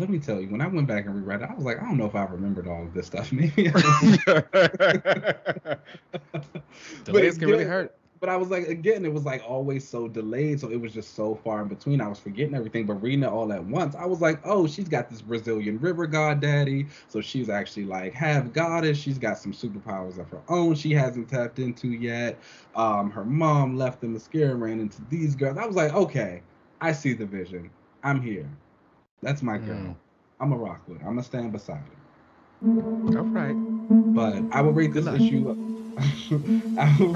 let me tell you, when I went back and reread it, I was like, I don't know if I remembered all of this stuff. Maybe. Delays can really hurt. But I was like, again, it was like always so delayed, so it was just so far in between. I was forgetting everything, but reading it all at once, I was like, oh, she's got this Brazilian river god daddy, so she's actually like half goddess. She's got some superpowers of her own she hasn't tapped into yet. Um, her mom left Themyscira, and ran into these girls. I was like, okay, I see the vision. I'm here. That's my girl. Mm. I'm a rock with. her. I'm gonna stand beside her. All right. But I will rate this issue. I will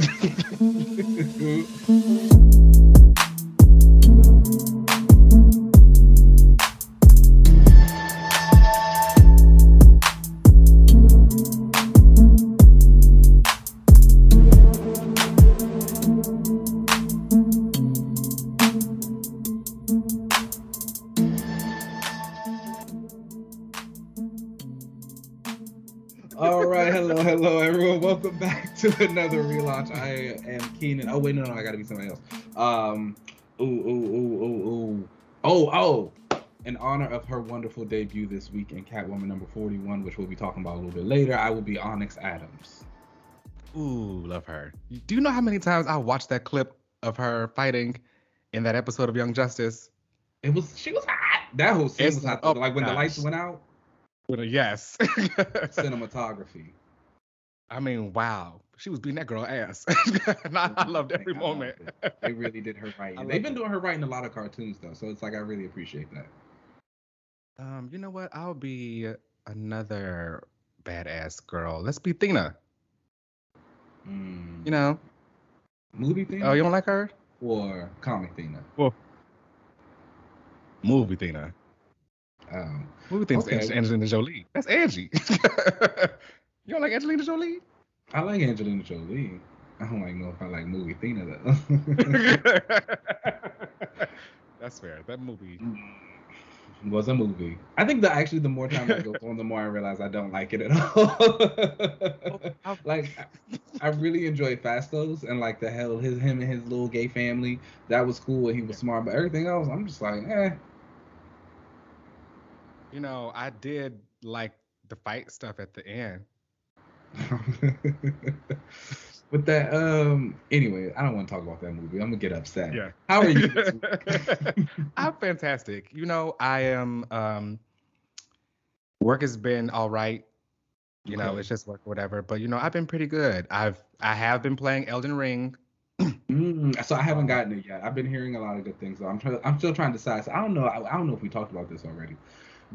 to another relaunch. I am Keenan. Oh wait, no, no, I gotta be somebody else. Um, ooh, ooh, ooh, ooh, ooh. Oh, oh. In honor of her wonderful debut this week in Catwoman number 41, which we'll be talking about a little bit later, I will be Onyx Adams. Ooh, love her. Do you know how many times I watched that clip of her fighting in that episode of Young Justice? It was she was hot. That whole scene it's, was hot. Oh, like when gosh. the lights went out. With a yes. Cinematography. I mean, wow she was beating that girl ass. and I, I, loved every moment. they really did her right. They've been doing her right in a lot of cartoons though, so it's like I really appreciate that. Um, you know what? I'll be another badass girl. Let's be Thena. Mm. You know, movie Thena. Oh, you don't like her? Or comic Thena? Well, movie Thena. Oh, movie Thena's okay. Angelina Jolie. That's Angie. you don't like Angelina Jolie? I like Angelina Jolie. I don't like know if I like movie Thena though. That's fair. That movie was a movie. I think that actually the more time I go on, the more I realize I don't like it at all. like I, I really enjoy Phastos and like the hell his him and his little gay family. That was cool and he was smart, but everything else I'm just like, eh. You know, I did like the fight stuff at the end. With that, um, anyway, I don't want to talk about that movie. I'm gonna get upset. Yeah. How are you? I'm fantastic. You know, I am. Um, work has been all right. You okay. know, it's just work, whatever. But you know, I've been pretty good. I've I have been playing Elden Ring. mm, so I haven't gotten it yet. I've been hearing a lot of good things. So I'm trying. I'm still trying to decide. So I don't know. I, I don't know if we talked about this already,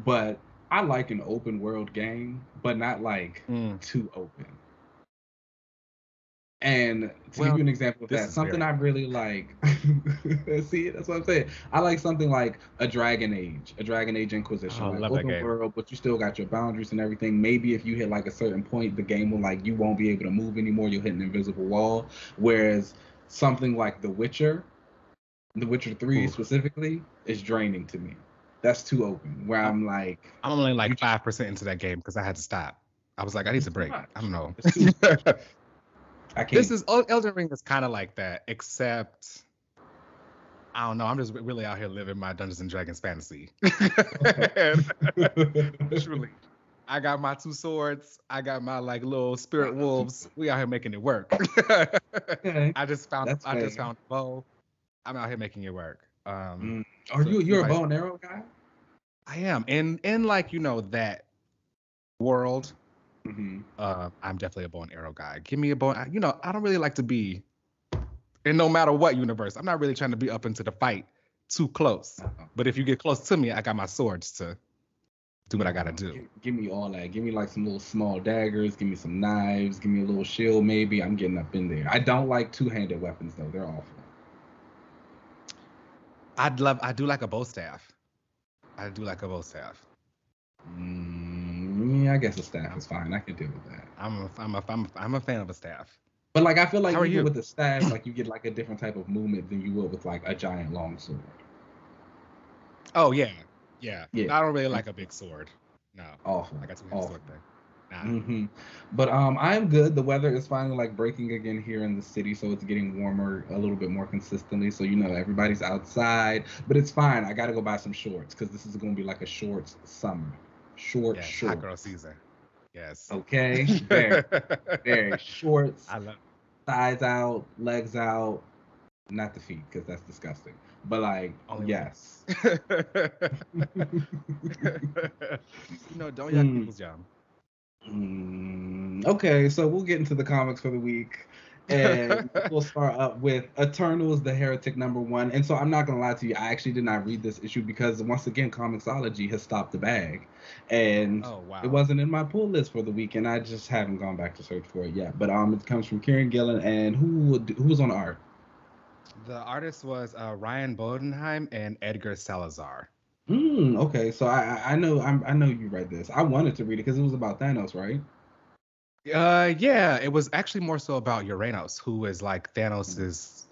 but I like an open world game, but not like mm. too open. And to well, give you an example of that, something very... I really like. see, that's what I'm saying. I like something like a Dragon Age, a Dragon Age Inquisition, oh, like open world, but you still got your boundaries and everything. Maybe if you hit like a certain point, the game will like you won't be able to move anymore. You'll hit an invisible wall. Whereas something like The Witcher, The Witcher Three Ooh. specifically, is draining to me that's too open. Where I'm like, I'm only like five percent into that game because I had to stop. I was like, I need to break. I don't know. I can't. This is Elden Ring is kind of like that, except I don't know. I'm just really out here living my Dungeons and Dragons fantasy. Truly. I got my two swords. I got my like little spirit wolves. We out here making it work. okay. I just found That's I fair. just found a bow. I'm out here making it work. Um, mm. Are so you you're a bow and arrow guy? I am, and in like you know that world, mm-hmm. uh, I'm definitely a bow and arrow guy. Give me a bow. You know, I don't really like to be, in no matter what universe, I'm not really trying to be up into the fight too close. Uh-huh. But if you get close to me, I got my swords to do what I gotta do. Give, give, me all that. Give me like some little small daggers. Give me some knives. Give me a little shield. Maybe I'm getting up in there. I don't like two-handed weapons though. They're awful. I'd love. I do like a bow staff. I do like a bow staff. Mm, yeah, I guess a staff is fine. I can deal with that. I'm a, I'm a, I'm a, I'm a fan of a staff. But like, I feel like even with the staff, like you get like a different type of movement than you would with like a giant long sword. Oh yeah, yeah. yeah. I don't really like a big sword. No. Awful. Like a two sword thing. Nah. Mm-hmm. But um, I'm good. The weather is finally like breaking again here in the city, so it's getting warmer a little bit more consistently. So you know everybody's outside, but it's fine. I gotta go buy some shorts because this is gonna be like a shorts summer. Short, yes, short. Hot girl season. Yes. Okay. Very, very shorts. I love. Thighs out, legs out, not the feet because that's disgusting. But like, oh yes. no, don't yuck mm. people's job. Mm, okay, so we'll get into the comics for the week. and we'll start up with Eternals, the Heretic number one. And so I'm not gonna lie to you, I actually did not read this issue because once again, Comixology has stopped the bag, and oh, wow. it wasn't in my pull list for the week, and I just haven't gone back to search for it yet. But um, it comes from Kieron Gillen, and who who was on art? The artist was uh, Ryan Bodenheim and Edgar Salazar. Hmm. Okay. So I I know I'm, i know you read this. I wanted to read it because it was about Thanos, right? Uh, yeah. It was actually more so about Uranos, who is like Thanos's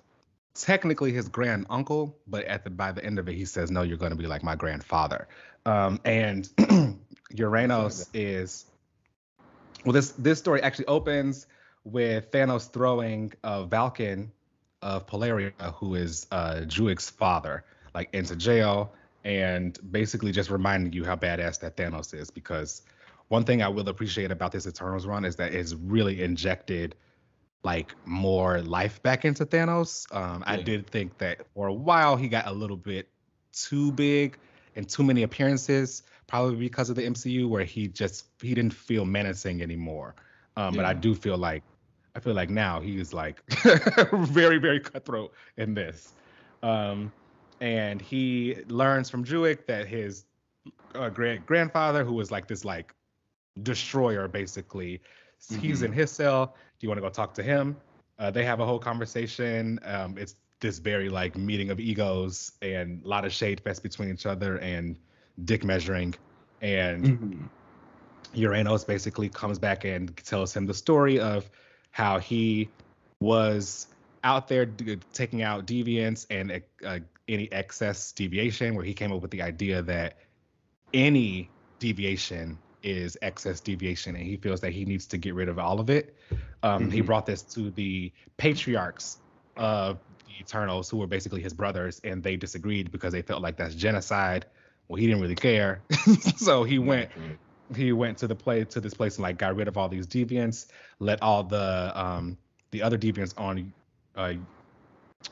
technically his grand uncle, but at the by the end of it, he says, "No, you're going to be like my grandfather." Um, and Uranos is well. This this story actually opens with Thanos throwing uh, Valkin of Polaria, who is uh, Druig's father, like into jail, and basically just reminding you how badass that Thanos is. Because one thing I will appreciate about this Eternals run is that it's really injected like more life back into Thanos. Um, yeah. I did think that for a while he got a little bit too big and too many appearances, probably because of the MCU, where he just he didn't feel menacing anymore. Um, yeah. But I do feel like I feel like now he is like very, very cutthroat in this. Um, and he learns from Druig that his uh, great grandfather, who was like this like destroyer, basically, mm-hmm. he's in his cell. Do you want to go talk to him? Uh, they have a whole conversation. Um, it's this very like meeting of egos and a lot of shade fest between each other and dick measuring. And mm-hmm. Uranos basically comes back and tells him the story of how he was out there d- taking out deviance and uh, any excess deviation, where he came up with the idea that any deviation is excess deviation, and he feels that he needs to get rid of all of it. Um, mm-hmm. He brought this to the patriarchs of the Eternals, who were basically his brothers, and they disagreed because they felt like that's genocide. Well, he didn't really care, so he went he went to the play to this place and like got rid of all these deviants, let all the um the other deviants on uh,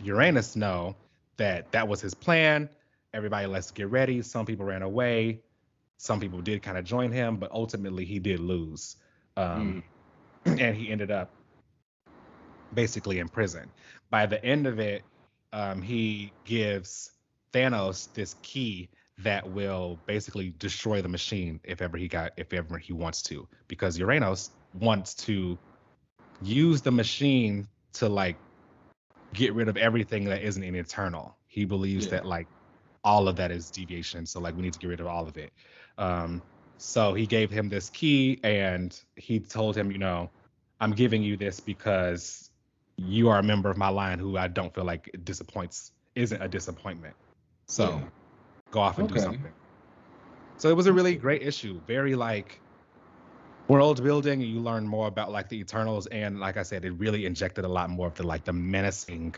Uranos know that that was his plan. Everybody, let's get ready. Some people ran away. Some people did kind of join him, but ultimately he did lose, um, mm. and he ended up basically in prison. By the end of it, um, he gives Thanos this key that will basically destroy the machine if ever he got if ever he wants to because Uranos wants to use the machine to like get rid of everything that isn't an eternal. He believes yeah. that like all of that is deviation, so like we need to get rid of all of it. Um, so he gave him this key and he told him, you know, I'm giving you this because you are a member of my line who I don't feel like disappoints isn't a disappointment. So yeah go off and okay. do something. So it was a really great issue. Very like world building. You learn more about like the Eternals, and like I said, it really injected a lot more of the like the menacing,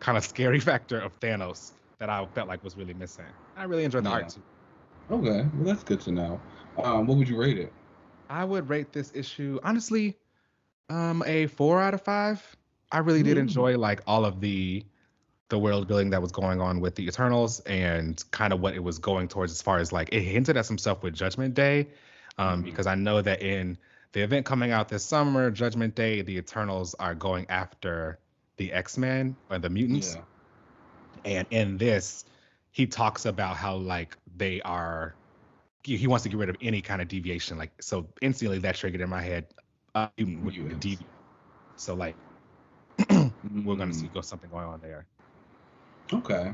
kind of scary factor of Thanos that I felt like was really missing. I really enjoyed the yeah. art too. Okay, well that's good to know. Um, what would you rate it? I would rate this issue honestly, um, a four out of five. I really did enjoy like all of the the world building that was going on with the Eternals and kind of what it was going towards as far as like it hinted at some stuff with Judgment Day. Um, mm-hmm. Because I know that in the event coming out this summer, Judgment Day, the Eternals are going after the X Men or the mutants. Yeah. And in this, he talks about how like they are he wants to get rid of any kind of deviation. Like so instantly that triggered in my head uh, mutant deviant. So like we're gonna see mm-hmm. go something going on there. Okay.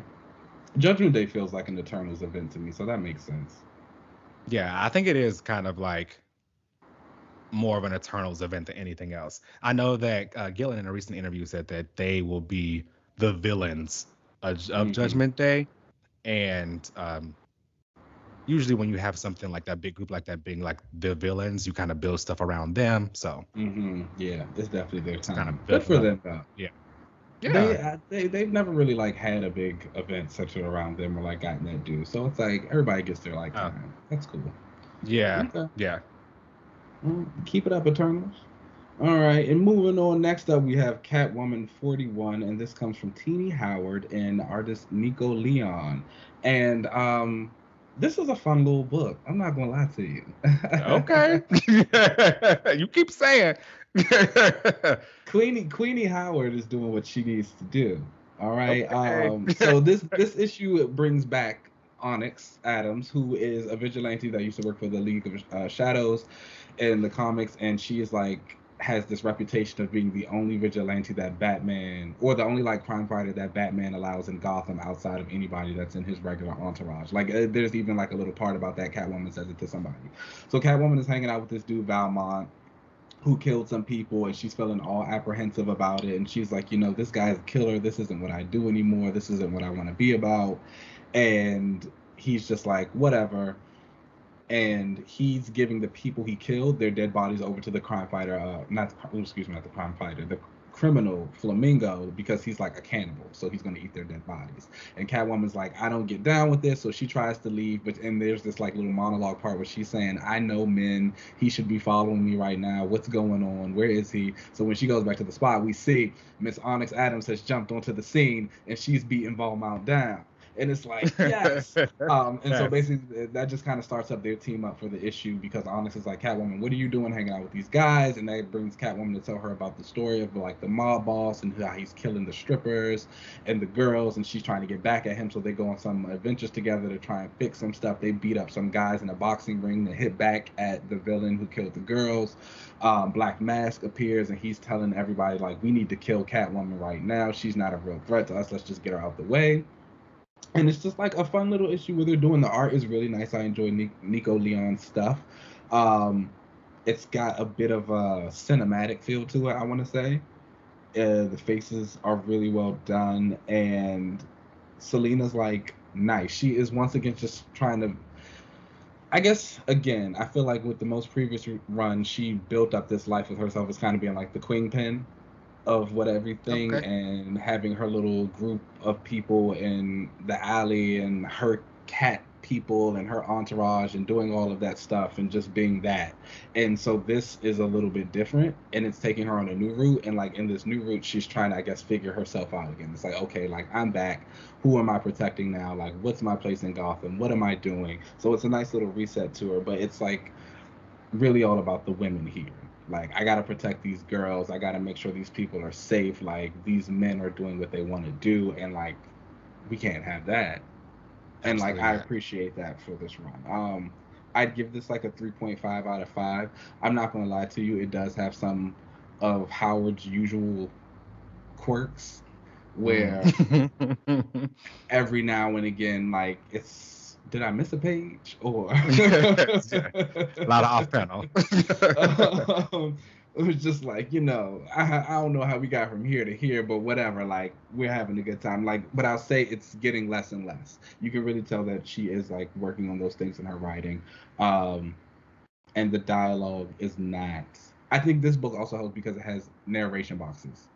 Judgment Day feels like an Eternals event to me, so that makes sense. Yeah, I think it is kind of like more of an Eternals event than anything else. I know that uh, Gillen in a recent interview said that they will be the villains of, of mm-hmm. Judgment Day, and um, usually when you have something like that big group like that being like the villains, you kind of build stuff around them. So mm-hmm. yeah, it's definitely their time. Kind of good for them though. Yeah. Yeah. They, uh, they they've never really like had a big event centered around them or like gotten that due. So it's like everybody gets their like oh. time. That's cool. Yeah. Okay. Yeah. Well, keep it up, Eternals. All right, and moving on. Next up, we have Catwoman 41, and this comes from Tini Howard and artist Nico Leon. And um, this is a fun little book. I'm not gonna lie to you. okay. you keep saying. Queenie Queenie Howard is doing what she needs to do. All right. Okay. Um, so this this issue it brings back Onyx Adams, who is a vigilante that used to work for the League of uh, Shadows in the comics, and she is like has this reputation of being the only vigilante that Batman, or the only like crime fighter that Batman allows in Gotham outside of anybody that's in his regular entourage. Like uh, there's even like a little part about that Catwoman says it to somebody. So Catwoman is hanging out with this dude Valmont, who killed some people, and she's feeling all apprehensive about it. And she's like, you know, this guy's a killer. This isn't what I do anymore. This isn't what I want to be about. And he's just like, whatever and he's giving the people he killed their dead bodies over to the crime fighter, uh, not the, excuse me, not the crime fighter, the criminal Flamingo because he's like a cannibal, so he's gonna eat their dead bodies. And Catwoman's like, I don't get down with this, so she tries to leave, but and there's this like little monologue part where she's saying, I know men, he should be following me right now. What's going on? Where is he? So when she goes back to the spot, we see Miss Onyx Adams has jumped onto the scene and she's beating Valmont down and it's like yes. um, and so basically that just kind of starts up their team up for the issue because Onyx is like Catwoman, what are you doing hanging out with these guys? And that brings Catwoman to tell her about the story of like the mob boss and how he's killing the strippers and the girls, and she's trying to get back at him. So they go on some adventures together to try and fix some stuff. They beat up some guys in a boxing ring to hit back at the villain who killed the girls. Um, Black Mask appears and he's telling everybody like we need to kill Catwoman right now. She's not a real threat to us. Let's just get her out the way and it's just like a fun little issue where they're doing the art is really nice. I enjoy Nico Leon's stuff. Um, it's got a bit of a cinematic feel to it. I want to say uh, the faces are really well done, and Selina's like nice. She is once again just trying to. I guess again, I feel like with the most previous run, she built up this life with herself as kind of being like the queen pin of what everything okay. and having her little group of people in the alley and her cat people and her entourage and doing all of that stuff and just being that. And so this is a little bit different and it's taking her on a new route. And like in this new route, she's trying to, I guess, figure herself out again. It's like, okay, like I'm back. Who am I protecting now? Like, what's my place in Gotham? What am I doing? So it's a nice little reset to her, but it's like really all about the women here like I gotta protect these girls. I gotta make sure these people are safe. Like these men are doing what they want to do, and like we can't have that. And like I appreciate that for this run. Um, I'd give this like a 3.5 out of five. I'm not gonna lie to you, it does have some of Howard's usual quirks, where every now and again, like it's did I miss a page or a lot of off panel? um, it was just like you know I I don't know how we got from here to here, but whatever. Like we're having a good time. Like, but I'll say it's getting less and less. You can really tell that she is like working on those things in her writing, um, and the dialogue is not. I think this book also helps because it has narration boxes.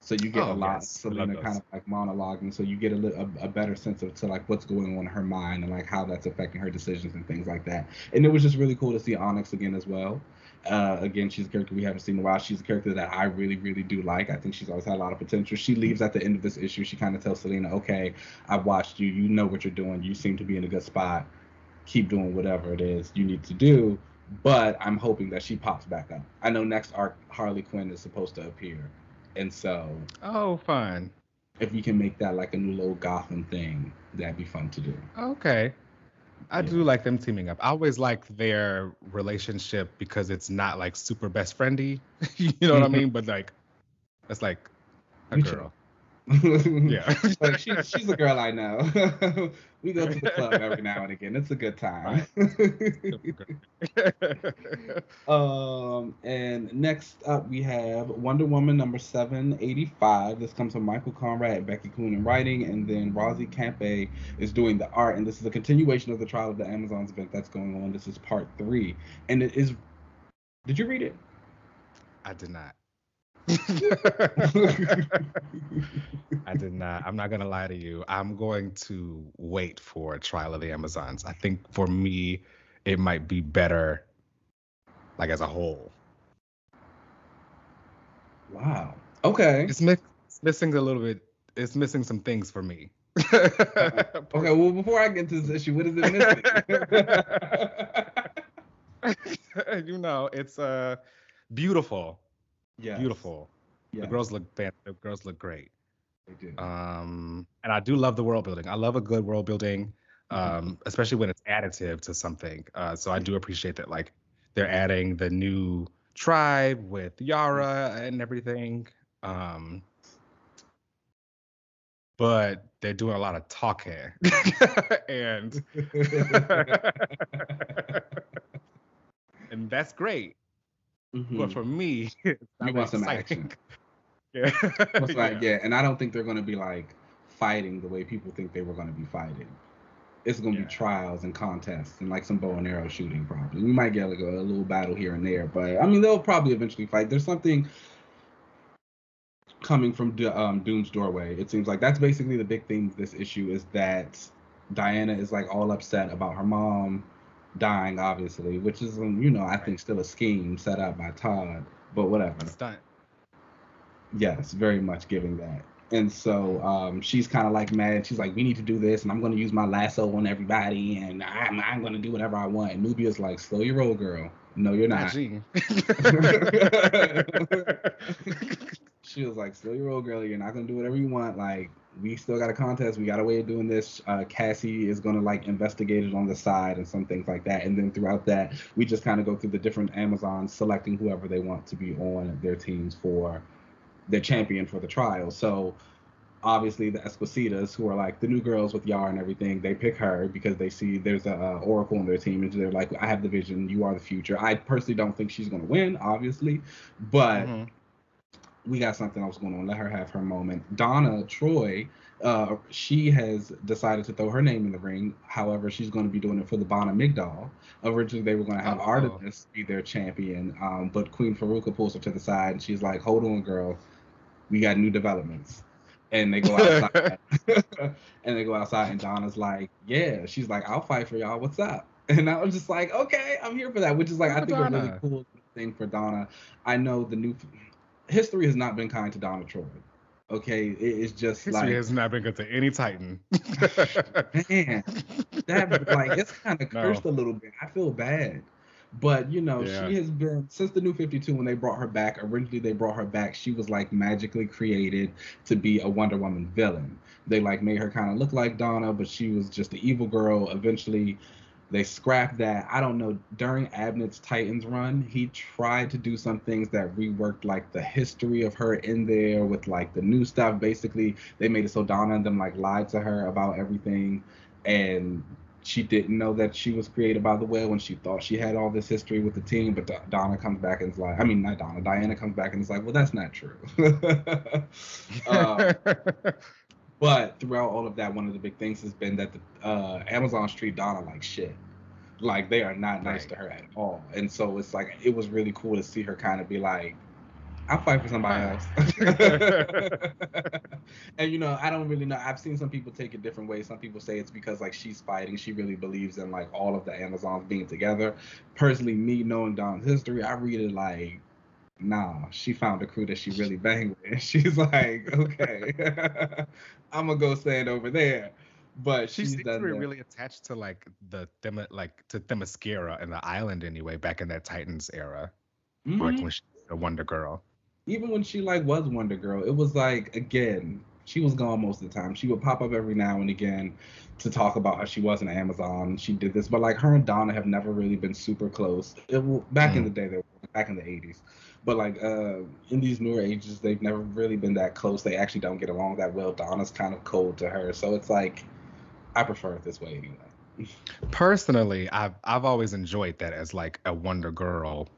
So you get oh, a lot yes. of Selina kind of like monologuing, so you get a, a, a better sense of to like what's going on in her mind and like how that's affecting her decisions and things like that. And it was just really cool to see Onyx again as well. Uh, again, she's a character we haven't seen in a while. She's a character that I really, really do like. I think she's always had a lot of potential. She leaves at the end of this issue. She kind of tells Selina, "Okay, I've watched you. You know what you're doing. You seem to be in a good spot. Keep doing whatever it is you need to do." But I'm hoping that she pops back up. I know next arc Harley Quinn is supposed to appear and so. Oh, fun. If you can make that like a new little Gotham thing, that'd be fun to do. Okay. I yeah. do like them teaming up. I always like their relationship because it's not like super best friendy. you know what I mm-hmm. mean? But like, it's like a girl. Yeah. like she, she's a girl I know. we go to the club every now and again. It's a good time. um, and next up we have Wonder Woman number 785. This comes from Michael Conrad Becky Cloonan in writing, and then Rosi Kämpe is doing the art. And this is a continuation of the Trial of the Amazons event that's going on. This is part three. And it is did you read it? I did not. I did not. I'm not gonna lie to you. I'm going to wait for Trial of the Amazons. I think for me, it might be better, like as a whole. Wow. Okay. It's, mi- it's missing a little bit. It's missing some things for me. okay. Well, before I get into this issue, what is it missing? you know, it's uh beautiful. Yeah. Beautiful. Yes. The girls look bad. The girls look great. They do. Um, and I do love the world building. I love a good world building, mm-hmm. um, especially when it's additive to something. Uh, so I do appreciate that, like they're adding the new tribe with Yara and everything. Um, but they're doing a lot of talking, and and that's great. Mm-hmm. But for me, you want some action. Yeah. like, yeah. And I don't think they're going to be like fighting the way people think they were going to be fighting. It's going to yeah. be trials and contests and like some bow and arrow shooting, probably. We might get like a, a little battle here and there, but I mean, they'll probably eventually fight. There's something coming from um, Doom's doorway. It seems like that's basically the big of this issue is that Diana is like all upset about her mom dying, obviously, which is, um, you know, I think still a scheme set up by Todd, but whatever. Stunt. Yes, very much giving that. And so um, she's kind of like mad. She's like, we need to do this, and I'm going to use my lasso on everybody, and I'm, I'm going to do whatever I want. And Nubia's like, slow your roll, girl. No, you're not. she was like, "Still your old girl. You're not to do whatever you want. Like, we still got a contest. We got a way of doing this. Uh, Cassie is to like investigate it on the side and some things like that. And then throughout that, we just kind of go through the different Amazons, selecting whoever they want to be on their teams for their champion for the trial. So obviously the Esquecidas, who are like the new girls with Yar and everything, they pick her because they see there's a Oracle on their team, and they're like, I have the vision. You are the future. I personally don't think she's to win, obviously, but. Mm-hmm we got something else going on. Let her have her moment. Donna Troy, uh, she has decided to throw her name in the ring. However, she's going to be doing it for the Bana-Mighdall. Originally, they were going to have oh. Artemis be their champion, um, but Queen Faruka pulls her to the side and she's like, "Hold on, girl, we got new developments." And they go outside, and they go outside, and Donna's like, "Yeah." She's like, "I'll fight for y'all. What's up?" And I was just like, "Okay, I'm here for that." Which is like, I think Donna. a really cool thing for Donna. I know the new history has not been kind to Donna Troy. Okay, it is just history like has not been good to any Titan. man, that like it's kind of cursed no. a little bit. I feel bad. But you know, yeah. she has been since the new 52 when they brought her back. Originally, they brought her back. She was like magically created to be a Wonder Woman villain. They like made her kind of look like Donna, but she was just the evil girl. Eventually, they scrapped that. I don't know. During Abnett's Titans run, he tried to do some things that reworked like the history of her in there with like the new stuff. Basically, they made it so Donna and them like lied to her about everything, and she didn't know that she was created by the whale when she thought she had all this history with the team. But Donna comes back and is like, I mean, not Donna, Diana comes back and is like, well, that's not true. uh, but throughout all of that, one of the big things has been that the uh, Amazon treat Donna like shit. Like they are not nice right. to her at all. And so it's like it was really cool to see her kind of be like, I'll fight for somebody else. and you know, I don't really know. I've seen some people take it different ways. Some people say it's because like she's fighting. She really believes in like all of the Amazons being together. Personally, me knowing Donna's history, I read it like nah, she found a crew that she really banged with. She's like, okay, I'm gonna go stand over there. But she's seems to be really attached to like the them like to Themyscira and the island anyway, back in that Titans era, mm-hmm. like when she was a Wonder Girl. Even when she like was Wonder Girl, it was like again, she was gone most of the time. She would pop up every now and again to talk about how she was an Amazon. She did this, but like her and Donna have never really been super close. It, back mm. in the day, they were back in the 80s. But like uh, in these newer ages, they've never really been that close. They actually don't get along that well. Donna's kind of cold to her, so it's like I prefer it this way anyway. Personally, I've I've always enjoyed that as like a Wonder Girl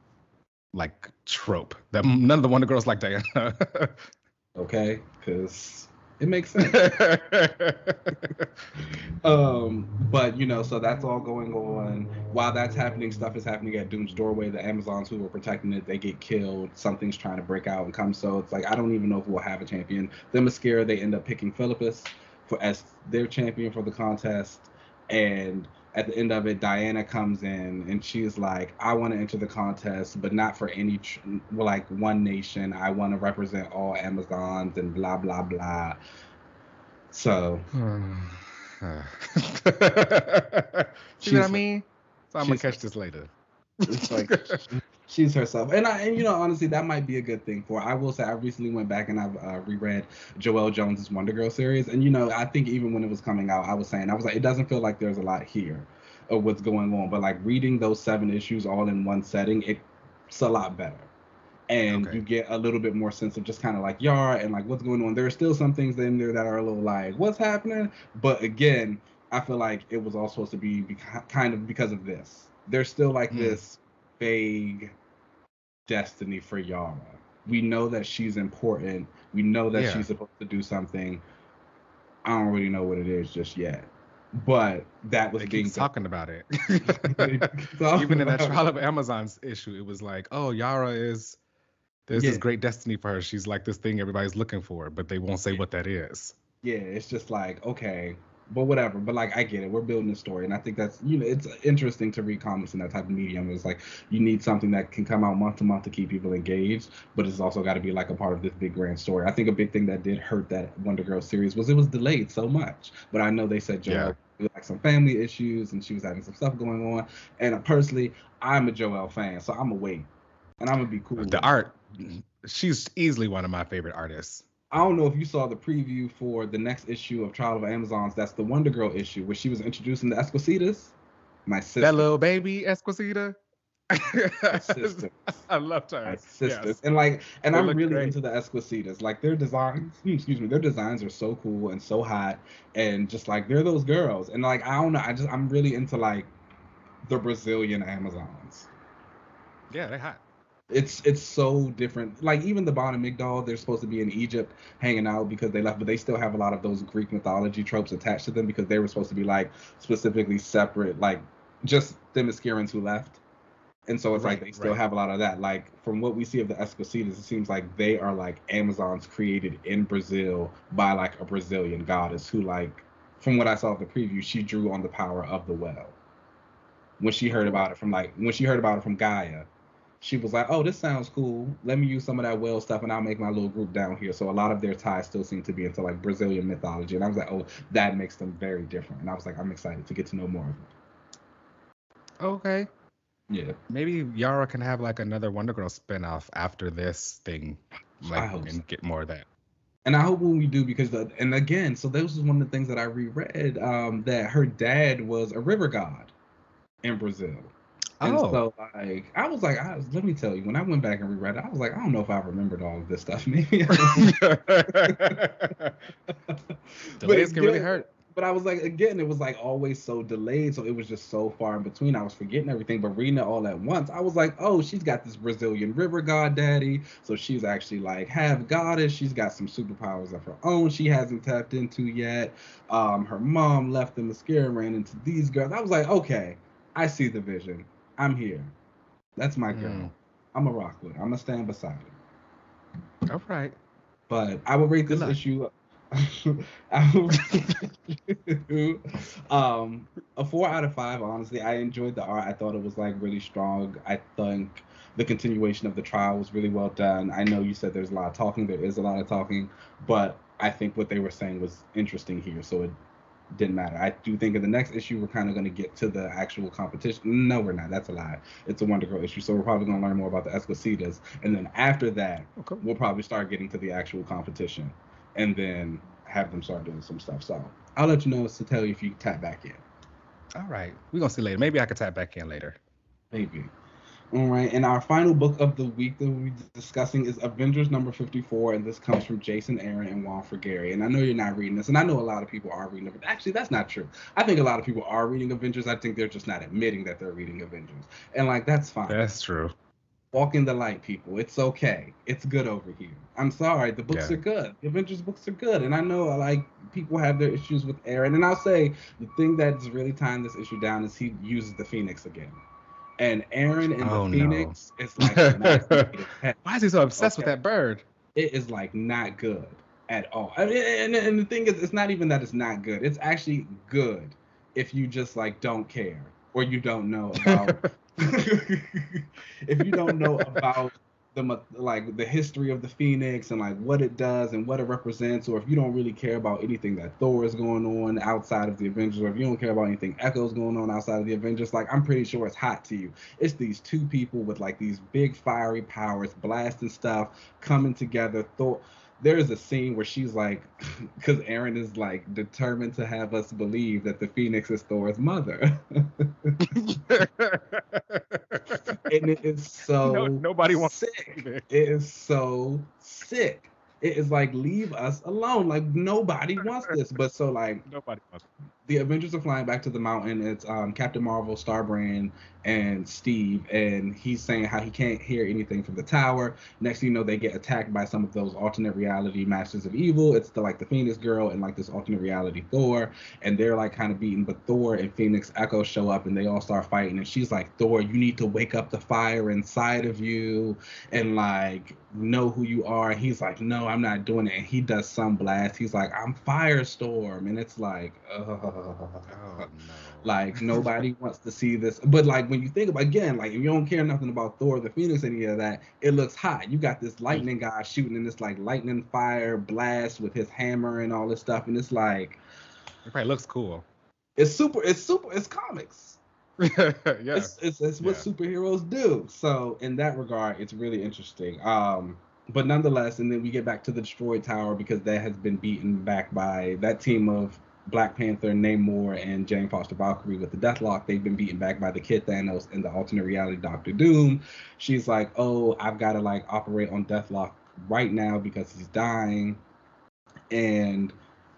like trope. That none of the Wonder Girls like Diana. okay, because it makes sense. um, but you know, so that's all going on. While that's happening, stuff is happening at Doom's doorway. The Amazons who were protecting it, they get killed. Something's trying to break out and come. So it's like I don't even know if we'll have a champion. Themyscira, they end up picking Philippus for as their champion for the contest, and at the end of it, Diana comes in and she's like, I want to enter the contest, but not for any, tr- like one nation. I want to represent all Amazons and blah, blah, blah. So. See what I mean? So I'm going to catch this later. It's like she's herself, and I and you know honestly that might be a good thing for. Her. I will say I recently went back and I've uh, reread Joelle Jones's Wonder Girl series, and you know I think even when it was coming out, I was saying I was like it doesn't feel like there's a lot here of what's going on, but like reading those seven issues all in one setting, it's a lot better. And okay. you get a little bit more sense of just kind of like Yara and like what's going on. There are still some things in there that are a little like what's happening, but again, I feel like it was all supposed to be, be kind of because of this there's still like mm. this vague destiny for Yara. We know that she's important. We know that yeah. she's supposed to do something. I don't really know what it is just yet. But that was they being talking about it. Even in that Trial of Amazons issue, it was like, oh, Yara is there's yeah. this great destiny for her. She's like this thing everybody's looking for, but they won't say what that is. Yeah, it's just like, okay, but whatever. But like, I get it. We're building a story, and I think that's you know, it's interesting to read comics in that type of medium. It's like you need something that can come out month to month to keep people engaged, but it's also got to be like a part of this big grand story. I think a big thing that did hurt that Wonder Girl series was it was delayed so much. But I know they said Joelle yeah. like some family issues, and she was having some stuff going on. And uh, personally, I'm a Joelle fan, so I'm gonna wait, and I'm gonna be cool. The art, she's easily one of my favorite artists. I don't know if you saw the preview for the next issue of Trial of Amazons. That's the Wonder Girl issue where she was introducing the Esquecidas. My sister. That little baby Esquecida. I loved her. My sisters. Yes. And like, and they I'm really great. into the Esquecidas. Like their designs, excuse me, their designs are so cool and so hot, and just like they're those girls. And like I don't know, I just I'm really into like the Brazilian Amazons. Yeah, they're hot it's it's so different. Like even the Bana-Mighdall, they're supposed to be in Egypt hanging out because they left, but they still have a lot of those Greek mythology tropes attached to them because they were supposed to be like specifically separate, like just Themyscirans who left. And so it's right, like they still right. have a lot of that. Like from what we see of the Esquecidas, it seems like they are like Amazons created in Brazil by like a Brazilian goddess who like from what I saw of the preview, she drew on the power of the well. When she heard about it from like when she heard about it from Gaia, she was like, "Oh, this sounds cool. Let me use some of that well stuff, and I'll make my little group down here." So a lot of their ties still seem to be into like Brazilian mythology, and I was like, "Oh, that makes them very different." And I was like, "I'm excited to get to know more of it." Okay. Yeah. Maybe Yara can have like another Wonder Girl spinoff after this thing, like, and so. get more of that. And I hope when we do, because the, and again, so this was one of the things that I reread um, that her dad was a river god in Brazil. And oh. so like I was like, I was, let me tell you, when I went back and reread it, I was like, I don't know if I remembered all of this stuff. Maybe. Delays can really hurt. But I was like, again, it was like always so delayed, so it was just so far in between. I was forgetting everything, but reading it all at once, I was like, oh, she's got this Brazilian river god daddy, so she's actually like half goddess. She's got some superpowers of her own she hasn't tapped into yet. Um, her mom left Themyscira, and ran into these girls. I was like, okay, I see the vision. I'm here. That's my girl. Mm. I'm a rock with. I'm gonna stand beside her. All right. But I will rate this issue. um, a four out of five. Honestly, I enjoyed the art. I thought it was like really strong. I think the continuation of the trial was really well done. I know you said there's a lot of talking. There is a lot of talking, but I think what they were saying was interesting here. So it didn't matter. I do think in the next issue we're kind of going to get to the actual competition. No, we're not. That's a lie. It's a Wonder Girl issue, so we're probably going to learn more about the Esquecidas, and then after that, okay. we'll probably start getting to the actual competition, and then have them start doing some stuff. So I'll let you know to tell you if you tap back in. All right, we're gonna see later. Maybe I could tap back in later. Maybe. All right, and our final book of the week that we'll be discussing is Avengers number 54, and this comes from Jason Aaron and Juan Frigeri. And I know you're not reading this, and I know a lot of people are reading it. Actually, that's not true. I think a lot of people are reading Avengers. I think they're just not admitting that they're reading Avengers. And, like, that's fine. That's true. Walk in the light, people. It's okay. It's good over here. I'm sorry. The books yeah. are good. The Avengers books are good. And I know, like, people have their issues with Aaron. And I'll say the thing that's really tying this issue down is he uses the Phoenix again and Aaron in oh, the Phoenix no. is like. Why is he so obsessed okay. with that bird? It is like not good at all. and, and the thing is, it's not even that it's not good. It's actually good if you just like don't care or you don't know about. if you don't know about the like the history of the Phoenix and like what it does and what it represents, or if you don't really care about anything that Thor is going on outside of the Avengers, or if you don't care about anything Echo's going on outside of the Avengers, like I'm pretty sure it's hot to you. It's these two people with like these big fiery powers, blasting stuff, coming together. Thor there's a scene where she's like, because Aaron is like determined to have us believe that the Phoenix is Thor's mother. and it is so no, nobody wants sick. It is so sick. It is like leave us alone. Like nobody wants this. But so like nobody wants. The Avengers are flying back to the mountain. It's um, Captain Marvel, Starbrand, and Steve, and he's saying how he can't hear anything from the tower. Next, you know, they get attacked by some of those alternate reality masters of evil. It's the like the Phoenix Girl and like this alternate reality Thor, and they're like kind of beaten. But Thor and Phoenix Echo show up, and they all start fighting. And she's like, Thor, you need to wake up the fire inside of you, and like know who you are. And he's like, No, I'm not doing it. And he does some blast. He's like, I'm Firestorm, and it's like, oh no. Like nobody wants to see this. But like when you think about again, like if you don't care nothing about Thor, the Phoenix, any of that, it looks hot. You got this lightning guy shooting in this like lightning fire blast with his hammer and all this stuff, and it's like it probably looks cool. It's super. It's super. It's comics. yeah, it's, it's, it's what yeah. superheroes do. So in that regard, it's really interesting. Um, but nonetheless, and then we get back to the destroyed tower because that has been beaten back by that team of Black Panther, Namor, and Jane Foster Valkyrie with the Deathlok, they've been beaten back by the Kid Thanos and the alternate reality Doctor Doom. She's like, oh, I've got to like operate on Deathlok right now because he's dying. And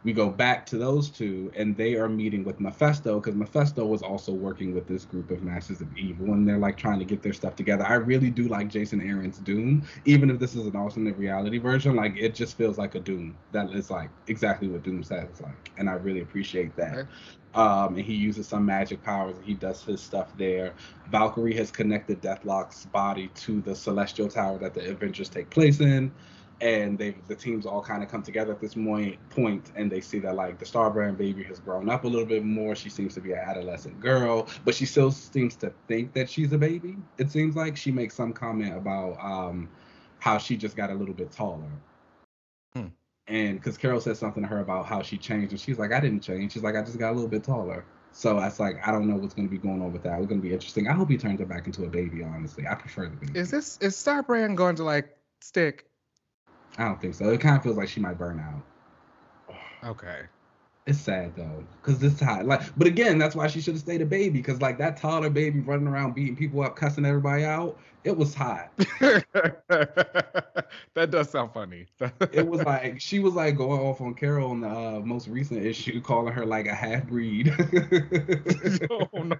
we go back to those two, and they are meeting with Mephisto because Mephisto was also working with this group of Masters of Evil, and they're like trying to get their stuff together. I really do like Jason Aaron's Doom, even if this is an alternate reality version. Like it just feels like a Doom that is like exactly what Doom sounds like, and I really appreciate that. Um, and he uses some magic powers and he does his stuff there. Valkyrie has connected Deathlok's body to the celestial tower that the adventures take place in and they the teams all kind of come together at this point point and they see that like the starbrand baby has grown up a little bit more she seems to be an adolescent girl but she still seems to think that she's a baby it seems like she makes some comment about um how she just got a little bit taller hmm. and because carol says something to her about how she changed and she's like i didn't change she's like i just got a little bit taller so that's like I don't know what's going to be going on with that. It's going to be interesting. I hope he turns her back into a baby. Honestly, I prefer the baby. Is this is Starbrand going to like stick I don't think so. It kind of feels like she might burn out. Okay. It's sad though, cause this hot. Like, but again, that's why she should have stayed a baby, cause like that toddler baby running around beating people up, cussing everybody out. It was hot. that does sound funny. it was like she was like going off on Carol in the uh, most recent issue, calling her like a half breed. oh no.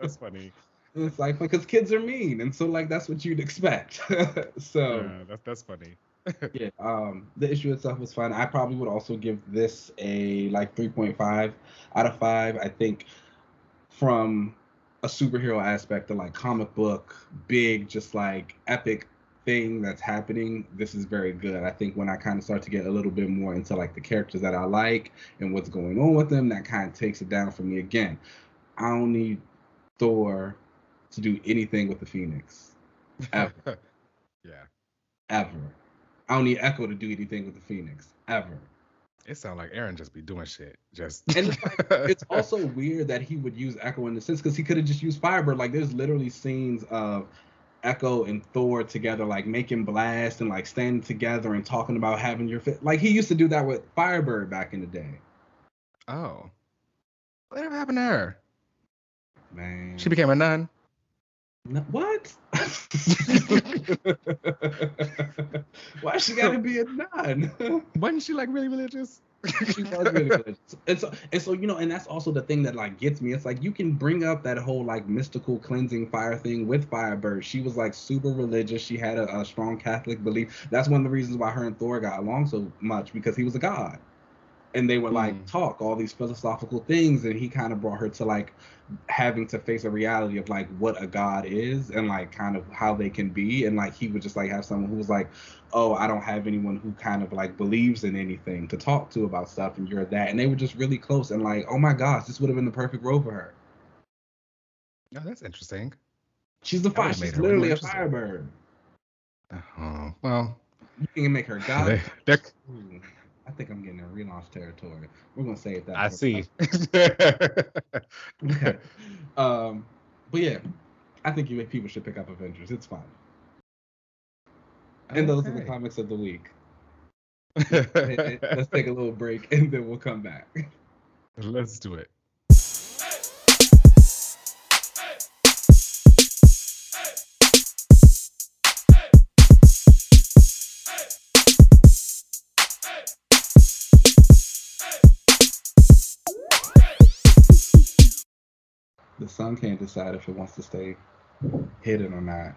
That's funny. It's like because kids are mean, and so like that's what you'd expect. so yeah, that's that's funny. yeah, um, the issue itself was fun. I probably would also give this a like 3.5 out of five. I think from a superhero aspect, of like comic book, big, just like epic thing that's happening, this is very good. I think when I kind of start to get a little bit more into like the characters that I like and what's going on with them, that kind of takes it down for me again. I don't need Thor to do anything with the Phoenix. Ever. yeah. Ever. I don't need Echo to do anything with the Phoenix. Ever. It sounds like Aaron just be doing shit. Just and it's also weird that he would use Echo in the sense because he could have just used Firebird. Like there's literally scenes of Echo and Thor together, like making blast and like standing together and talking about having your fit. Like he used to do that with Firebird back in the day. Oh. Whatever happened to her? Man. She became a nun. No, what? Why she gotta be a nun? Wasn't she like really religious? she was really religious. And so, and so, you know, and that's also the thing that like gets me. It's like you can bring up that whole like mystical cleansing fire thing with Firebird. She was like super religious. She had a, a strong Catholic belief. That's one of the reasons why her and Thor got along so much because he was a god and they would like mm. talk all these philosophical things and he kind of brought her to like having to face a reality of like what a god is and like kind of how they can be and like he would just like have someone who was like oh i don't have anyone who kind of like believes in anything to talk to about stuff and you're that and they were just really close and like oh my gosh this would have been the perfect role for her. Oh that's interesting. She's the fire she's literally a firebird. Uh-huh. well. You can make her god I think I'm getting in relaunch territory. We're gonna save that. I see. okay. Um, but yeah, I think you people should pick up Avengers. It's fine. And those are the comics of the week. Let's take a little break and then we'll come back. Let's do it. The sun can't decide if it wants to stay hidden or not.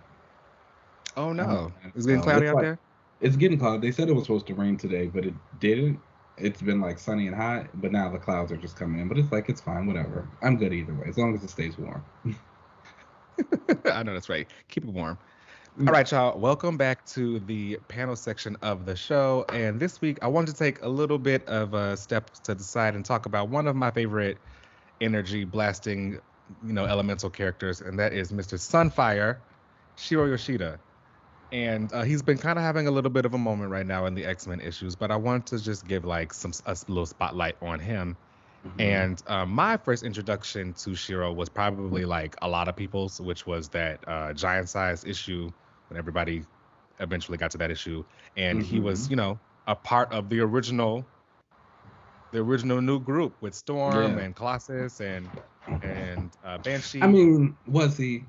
Oh no, um, it's getting cloudy out like, there. It's getting cloudy. They said it was supposed to rain today, but it didn't. It's been like sunny and hot, but now the clouds are just coming in. But it's like it's fine, whatever. I'm good either way, as long as it stays warm. I know that's right. Keep it warm. All right, y'all. Welcome back to the panel section of the show. And this week, I wanted to take a little bit of a step to the side and talk about one of my favorite energy blasting you know elemental characters, and that is Mr. Sunfire, Shiro Yoshida. And uh, he's been kind of having a little bit of a moment right now in the X Men issues, but I want to just give like some a little spotlight on him. Mm-hmm. And uh, my first introduction to Shiro was probably like a lot of people's, which was that uh, giant size issue when everybody eventually got to that issue, and mm-hmm. he was, mm-hmm. you know, a part of the original, the original new group with Storm yeah. and Colossus and and uh, Banshee. I mean, was he?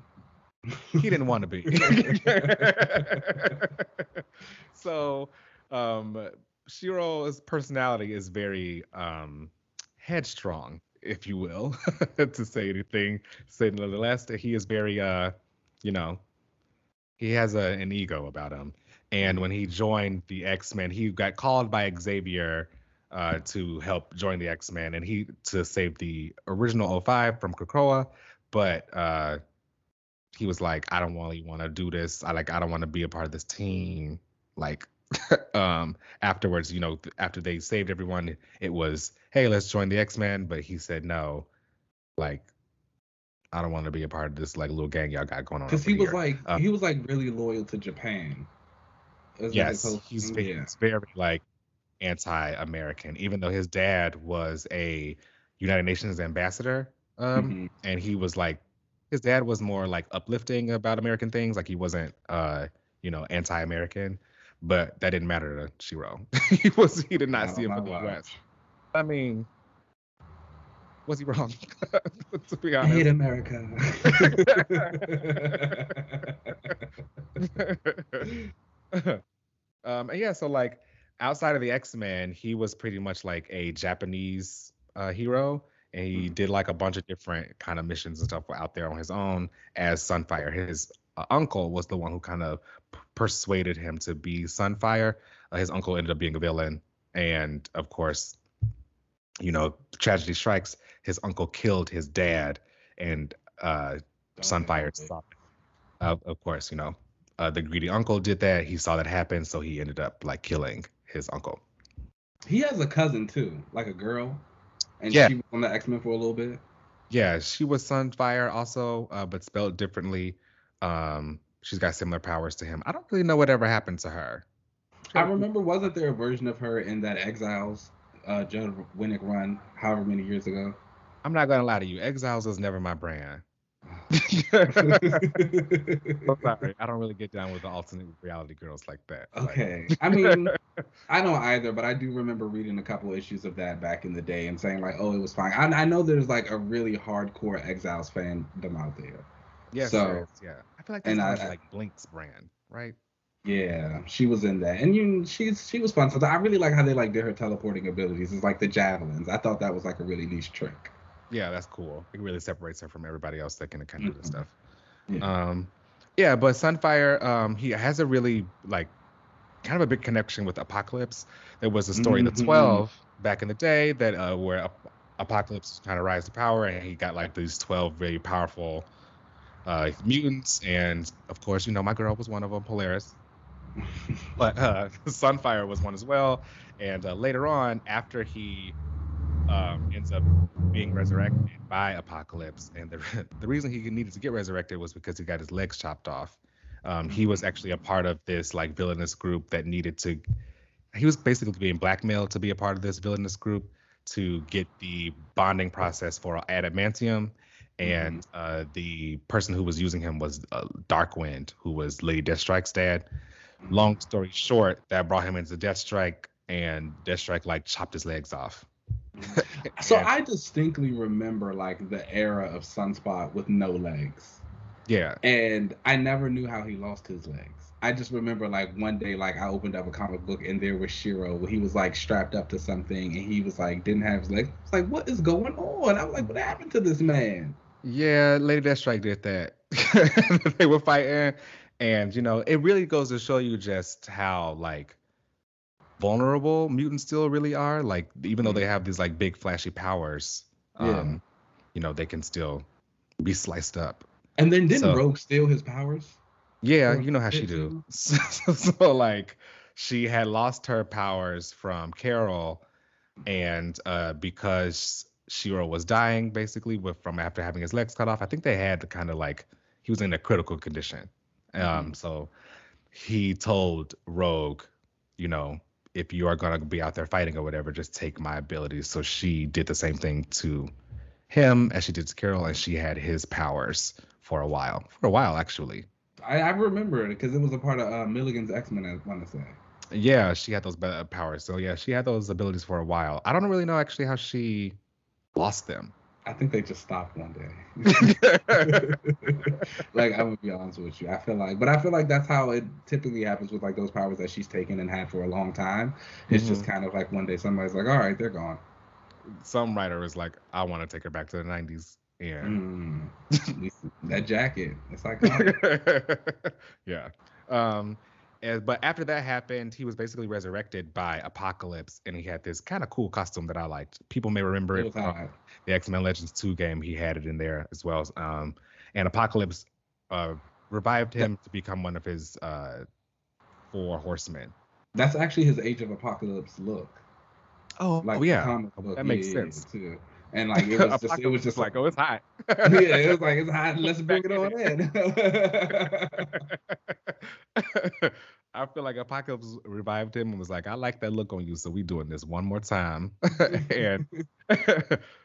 He didn't want to be. so, um, Shiro's personality is very um, headstrong, if you will, to say anything. Say the last, he is very, uh, you know, he has a, an ego about him. And when he joined the X Men, he got called by Xavier uh, to help join the X Men and he to save the original 05 from Krakoa, but uh, he was like, I don't really want to do this. I like I don't want to be a part of this team. Like um afterwards, you know, after they saved everyone, it was, hey, let's join the X Men. But he said no. Like I don't want to be a part of this like little gang y'all got going on. Because he was like um, he was like really loyal to Japan. Yes, he's, yeah. he's very like anti-American, even though his dad was a United Nations ambassador, um, mm-hmm. and he was like, his dad was more like uplifting about American things, like he wasn't, uh, you know, anti-American. But that didn't matter to Shiro. he was he did not see him for the West. I mean, was he wrong? to be honest, I hate America. um, and yeah, so like outside of the X Men, he was pretty much like a Japanese uh, hero, and he mm-hmm. did like a bunch of different kind of missions and stuff out there on his own as Sunfire. His uh, uncle was the one who kind of p- persuaded him to be Sunfire. Uh, his uncle ended up being a villain, and of course, you know, tragedy strikes. His uncle killed his dad, and uh, Sunfire of course, you know, uh, the greedy uncle did that. He saw that happen, so he ended up like killing his uncle. He has a cousin too, like a girl, and yeah. she was on the X Men for a little bit. Yeah, she was Sunfire also, uh, but spelled differently. Um, she's got similar powers to him. I don't really know whatever happened to her. I remember, wasn't there a version of her in that Exiles uh, Judd Winick run, however many years ago? I'm not gonna lie to you, Exiles was never my brand. I'm sorry, I don't really get down with the alternate reality girls like that. Okay, like. I mean, I don't either, but I do remember reading a couple issues of that back in the day and saying like, "Oh, it was fine." I, I know there's like a really hardcore Exiles fandom out there. Yeah, so yeah, I feel like that's and I, like Blink's brand, right? Yeah, she was in that, and you, she's she was fun. So I really like how they like did her teleporting abilities. It's like the javelins. I thought that was like a really niche trick. Yeah, that's cool. It really separates her from everybody else that can kind of mm-hmm. do this stuff. Yeah. Um, yeah, but Sunfire, um, he has a really like kind of a big connection with Apocalypse. There was a story mm-hmm. the Twelve back in the day that uh, where Apocalypse kind of rise to power, and he got like these twelve very powerful uh, mutants, and of course, you know, my girl was one of them, Polaris. but uh, Sunfire was one as well. And uh, later on, after he um, ends up being resurrected by Apocalypse, and the the reason he needed to get resurrected was because he got his legs chopped off. Um, he was actually a part of this like villainous group that needed to. He was basically being blackmailed to be a part of this villainous group to get the bonding process for adamantium and mm-hmm. uh, the person who was using him was uh, Darkwind, who was Lady Deathstrike's dad. Mm-hmm. Long story short, that brought him into Deathstrike, and Deathstrike like chopped his legs off. So I distinctly remember like the era of Sunspot with no legs. Yeah. And I never knew how he lost his legs. I just remember like one day, like I opened up a comic book and there was Shiro. He was like strapped up to something and he was like didn't have his legs. It's like, what is going on? I was like, what happened to this man? Yeah, Lady Deathstrike did that. they were fighting, and you know, it really goes to show you just how like vulnerable mutants still really are. Like, even though they mm-hmm. have these like big flashy powers, yeah. um, you know, they can still be sliced up. And then didn't so, Rogue steal his powers? Yeah, you know how she do. So, so, like, she had lost her powers from Carol, and uh, because Shiro was dying basically with from after having his legs cut off. I think they had to kind of like he was in a critical condition. Um, mm-hmm. so he told Rogue, you know, if you are gonna be out there fighting or whatever, just take my abilities. So she did the same thing to him as she did to Carol, and she had his powers for a while. For a while, actually. I, I remember it because it was a part of uh, Milligan's X Men. I want to say. Yeah, she had those powers. So yeah, she had those abilities for a while. I don't really know actually how she lost them. I think they just stopped one day. like I'm gonna be honest with you, I feel like, but I feel like that's how it typically happens with like those powers that she's taken and had for a long time. It's mm-hmm. just kind of like one day somebody's like, all right, they're gone. Some writer is like, I want to take her back to the '90s. Yeah, mm. that jacket, it's like, yeah. Um, and, but after that happened, he was basically resurrected by Apocalypse, and he had this kind of cool costume that I liked. People may remember it, from the X Men Legends 2 game. He had it in there as well. Um, and Apocalypse uh, revived him to become one of his uh, four horsemen. That's actually his Age of Apocalypse look. Oh, like oh yeah, that makes sense too. And like it was just, it was just like, oh, it's hot. yeah, it was like it's hot. Let's bring it on in. I feel like Apocalypse revived him and was like, I like that look on you, so we doing this one more time, and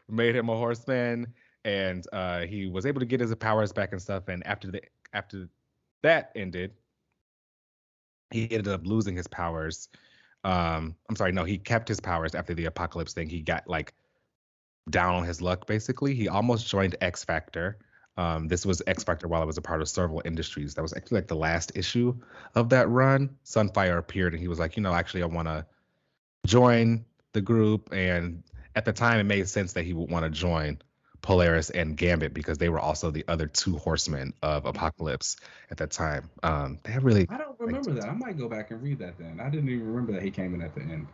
made him a horseman. And uh, he was able to get his powers back and stuff. And after the after that ended, he ended up losing his powers. Um, I'm sorry, no, he kept his powers after the apocalypse thing. He got like down on his luck basically. He almost joined X Factor. Um, this was X Factor while I was a part of Serval Industries. That was actually like the last issue of that run. Sunfire appeared and he was like, you know, actually I want to join the group. And at the time, it made sense that he would want to join Polaris and Gambit because they were also the other two horsemen of Apocalypse at that time. Um, they really. I don't remember that. I might go back and read that then. I didn't even remember that he came in at the end.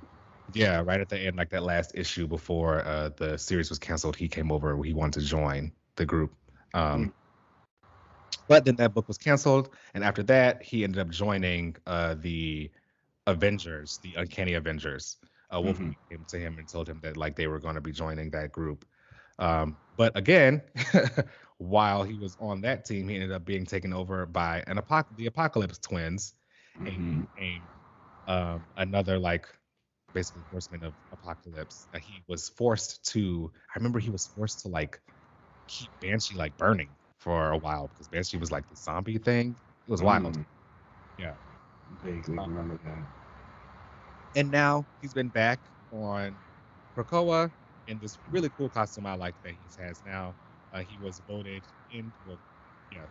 Yeah, right at the end, like that last issue before uh, the series was canceled, he came over. He wanted to join the group. Um, mm-hmm. But then that book was canceled, and after that, he ended up joining uh, the Avengers, the Uncanny Avengers. Uh, Wolf mm-hmm. came to him and told him that like they were going to be joining that group. Um, but again, while he was on that team, he ended up being taken over by an apoc- the Apocalypse Twins, mm-hmm. and, um, another like basically horseman of apocalypse. he was forced to. I remember he was forced to like keep Banshee like burning for a while because Banshee was like the zombie thing. It was wild. Mm. Yeah. Vaguely um, remember that. And now he's been back on Krakoa in this really cool costume I like that he has now. Uh, he was voted in. Well, yeah.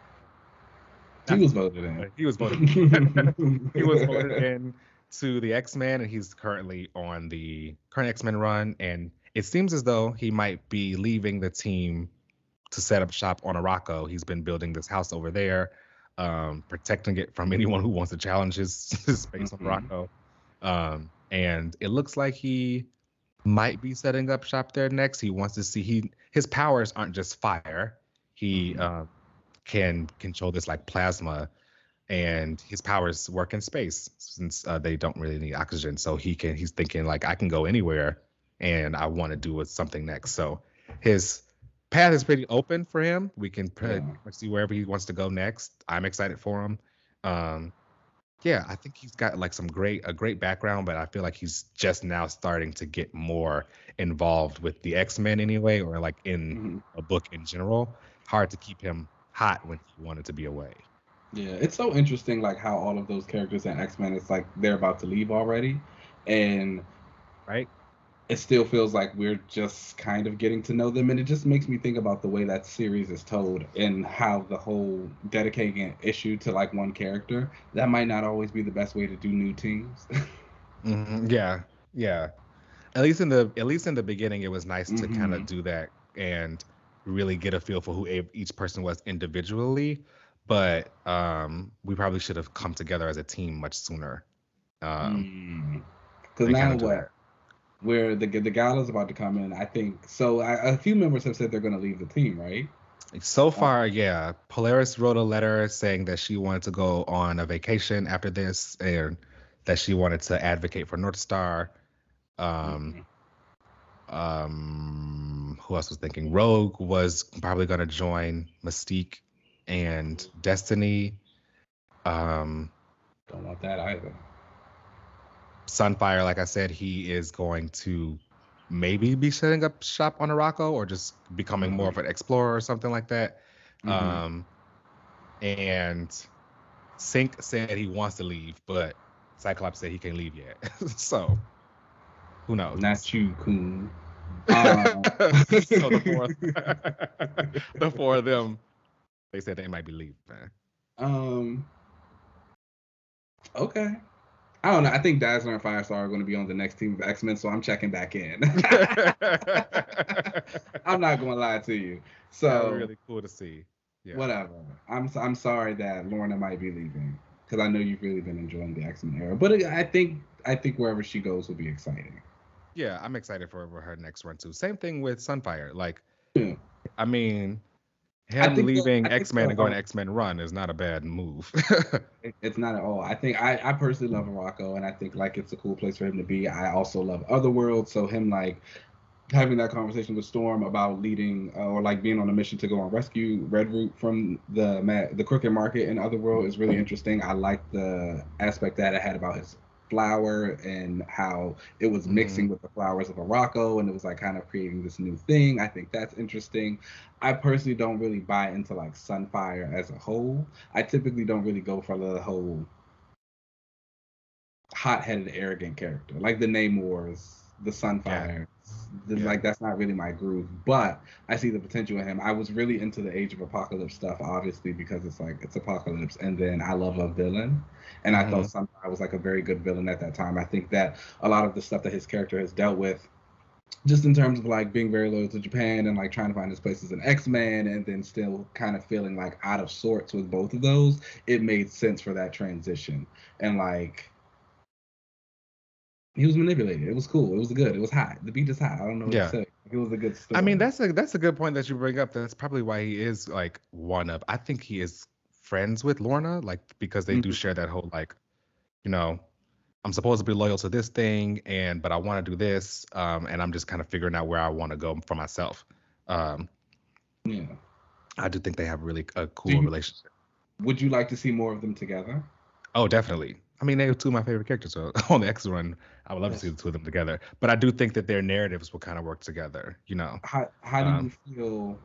He was voted in. He was voted. In. he was voted in to the X Men, and he's currently on the current X Men run. And it seems as though he might be leaving the team to set up shop on Arakko. He's been building this house over there, um, protecting it from anyone who wants to challenge his, his space mm-hmm. on Arakko. Um, and it looks like he might be setting up shop there next. He wants to see he his powers aren't just fire. He mm-hmm. uh, can control this like plasma, and his powers work in space since uh, they don't really need oxygen. So he can he's thinking like I can go anywhere, and I want to do with something next. So his path is pretty open for him. We can yeah. see wherever he wants to go next. I'm excited for him. Um, yeah, I think he's got like some great a great background, but I feel like he's just now starting to get more involved with the X Men anyway, or like in mm-hmm. a book in general. Hard to keep him hot when he wanted to be away. Yeah, it's so interesting, like how all of those characters in X Men, it's like they're about to leave already, and right, it still feels like we're just kind of getting to know them and it just makes me think about the way that series is told and how the whole dedicating an issue to like one character that might not always be the best way to do new teams mm-hmm. yeah yeah at least in the at least in the beginning it was nice mm-hmm. to kind of do that and really get a feel for who each person was individually but um we probably should have come together as a team much sooner um because mm. now what where the the gala's about to come in. I think so. I, a few members have said they're going to leave the team, right? So far, yeah. Polaris wrote a letter saying that she wanted to go on a vacation after this, and that she wanted to advocate for North Star. Um, mm-hmm. um, who else was thinking? Rogue was probably going to join Mystique and Destiny. Um, don't want that either. Sunfire, like I said, he is going to maybe be setting up shop on Arakko or just becoming more of an explorer or something like that. Mm-hmm. Um, and Synch said he wants to leave, but Cyclops said he can't leave yet. so who knows? Not you, Coon. Um. so the four, the four of them, they said they might be leaving. Um. Okay. I don't know. I think Dazzler and Firestar are going to be on the next team of X Men, so I'm checking back in. I'm not going to lie to you. So really cool to see. Yeah. Whatever. I'm I'm sorry that Lorna might be leaving because I know you've really been enjoying the X Men era. But I think I think wherever she goes will be exciting. Yeah, I'm excited for her next run too. Same thing with Sunfire. Like, yeah. I mean, him leaving X Men and going X Men Run is not a bad move. it's not at all. I think I, I personally love Arakko, and I think like it's a cool place for him to be. I also love Otherworld, so him like having that conversation with Storm about leading uh, or like being on a mission to go and rescue Redroot from the the crooked market in Otherworld is really interesting. I like the aspect that it had about his flower and how it was mixing mm-hmm. with the flowers of Arakko and it was like kind of creating this new thing. I think that's interesting. I personally don't really buy into like Sunfire as a whole. I typically don't really go for the whole hot-headed, arrogant character like the Namors, the Sunfire. Yeah. Yeah. Like that's not really my groove, but I see the potential in him. I was really into the Age of Apocalypse stuff, obviously because it's like it's Apocalypse, and then I love a villain, and mm-hmm. I thought mm-hmm. Sunfire was like a very good villain at that time. I think that a lot of the stuff that his character has dealt with just in terms of like being very loyal to Japan and like trying to find his place as an X-Man and then still kind of feeling like out of sorts with both of those, it made sense for that transition. And like he was manipulated. It was cool. It was good. It was hot. The beat is hot. I don't know what yeah. to say. It was a good story. I mean, that's a that's a good point that you bring up. That's probably why he is like one of. I think he is friends with Lorna, like because they mm-hmm. do share that whole like, you know, I'm supposed to be loyal to this thing, and but I want to do this, um, and I'm just kind of figuring out where I want to go for myself. Um, yeah, I do think they have really a cool you, relationship. Would you like to see more of them together? Oh, definitely. I mean, they are two of my favorite characters. So on the X run, I would love yes. to see the two of them together. But I do think that their narratives will kind of work together. You know. How How do um, you feel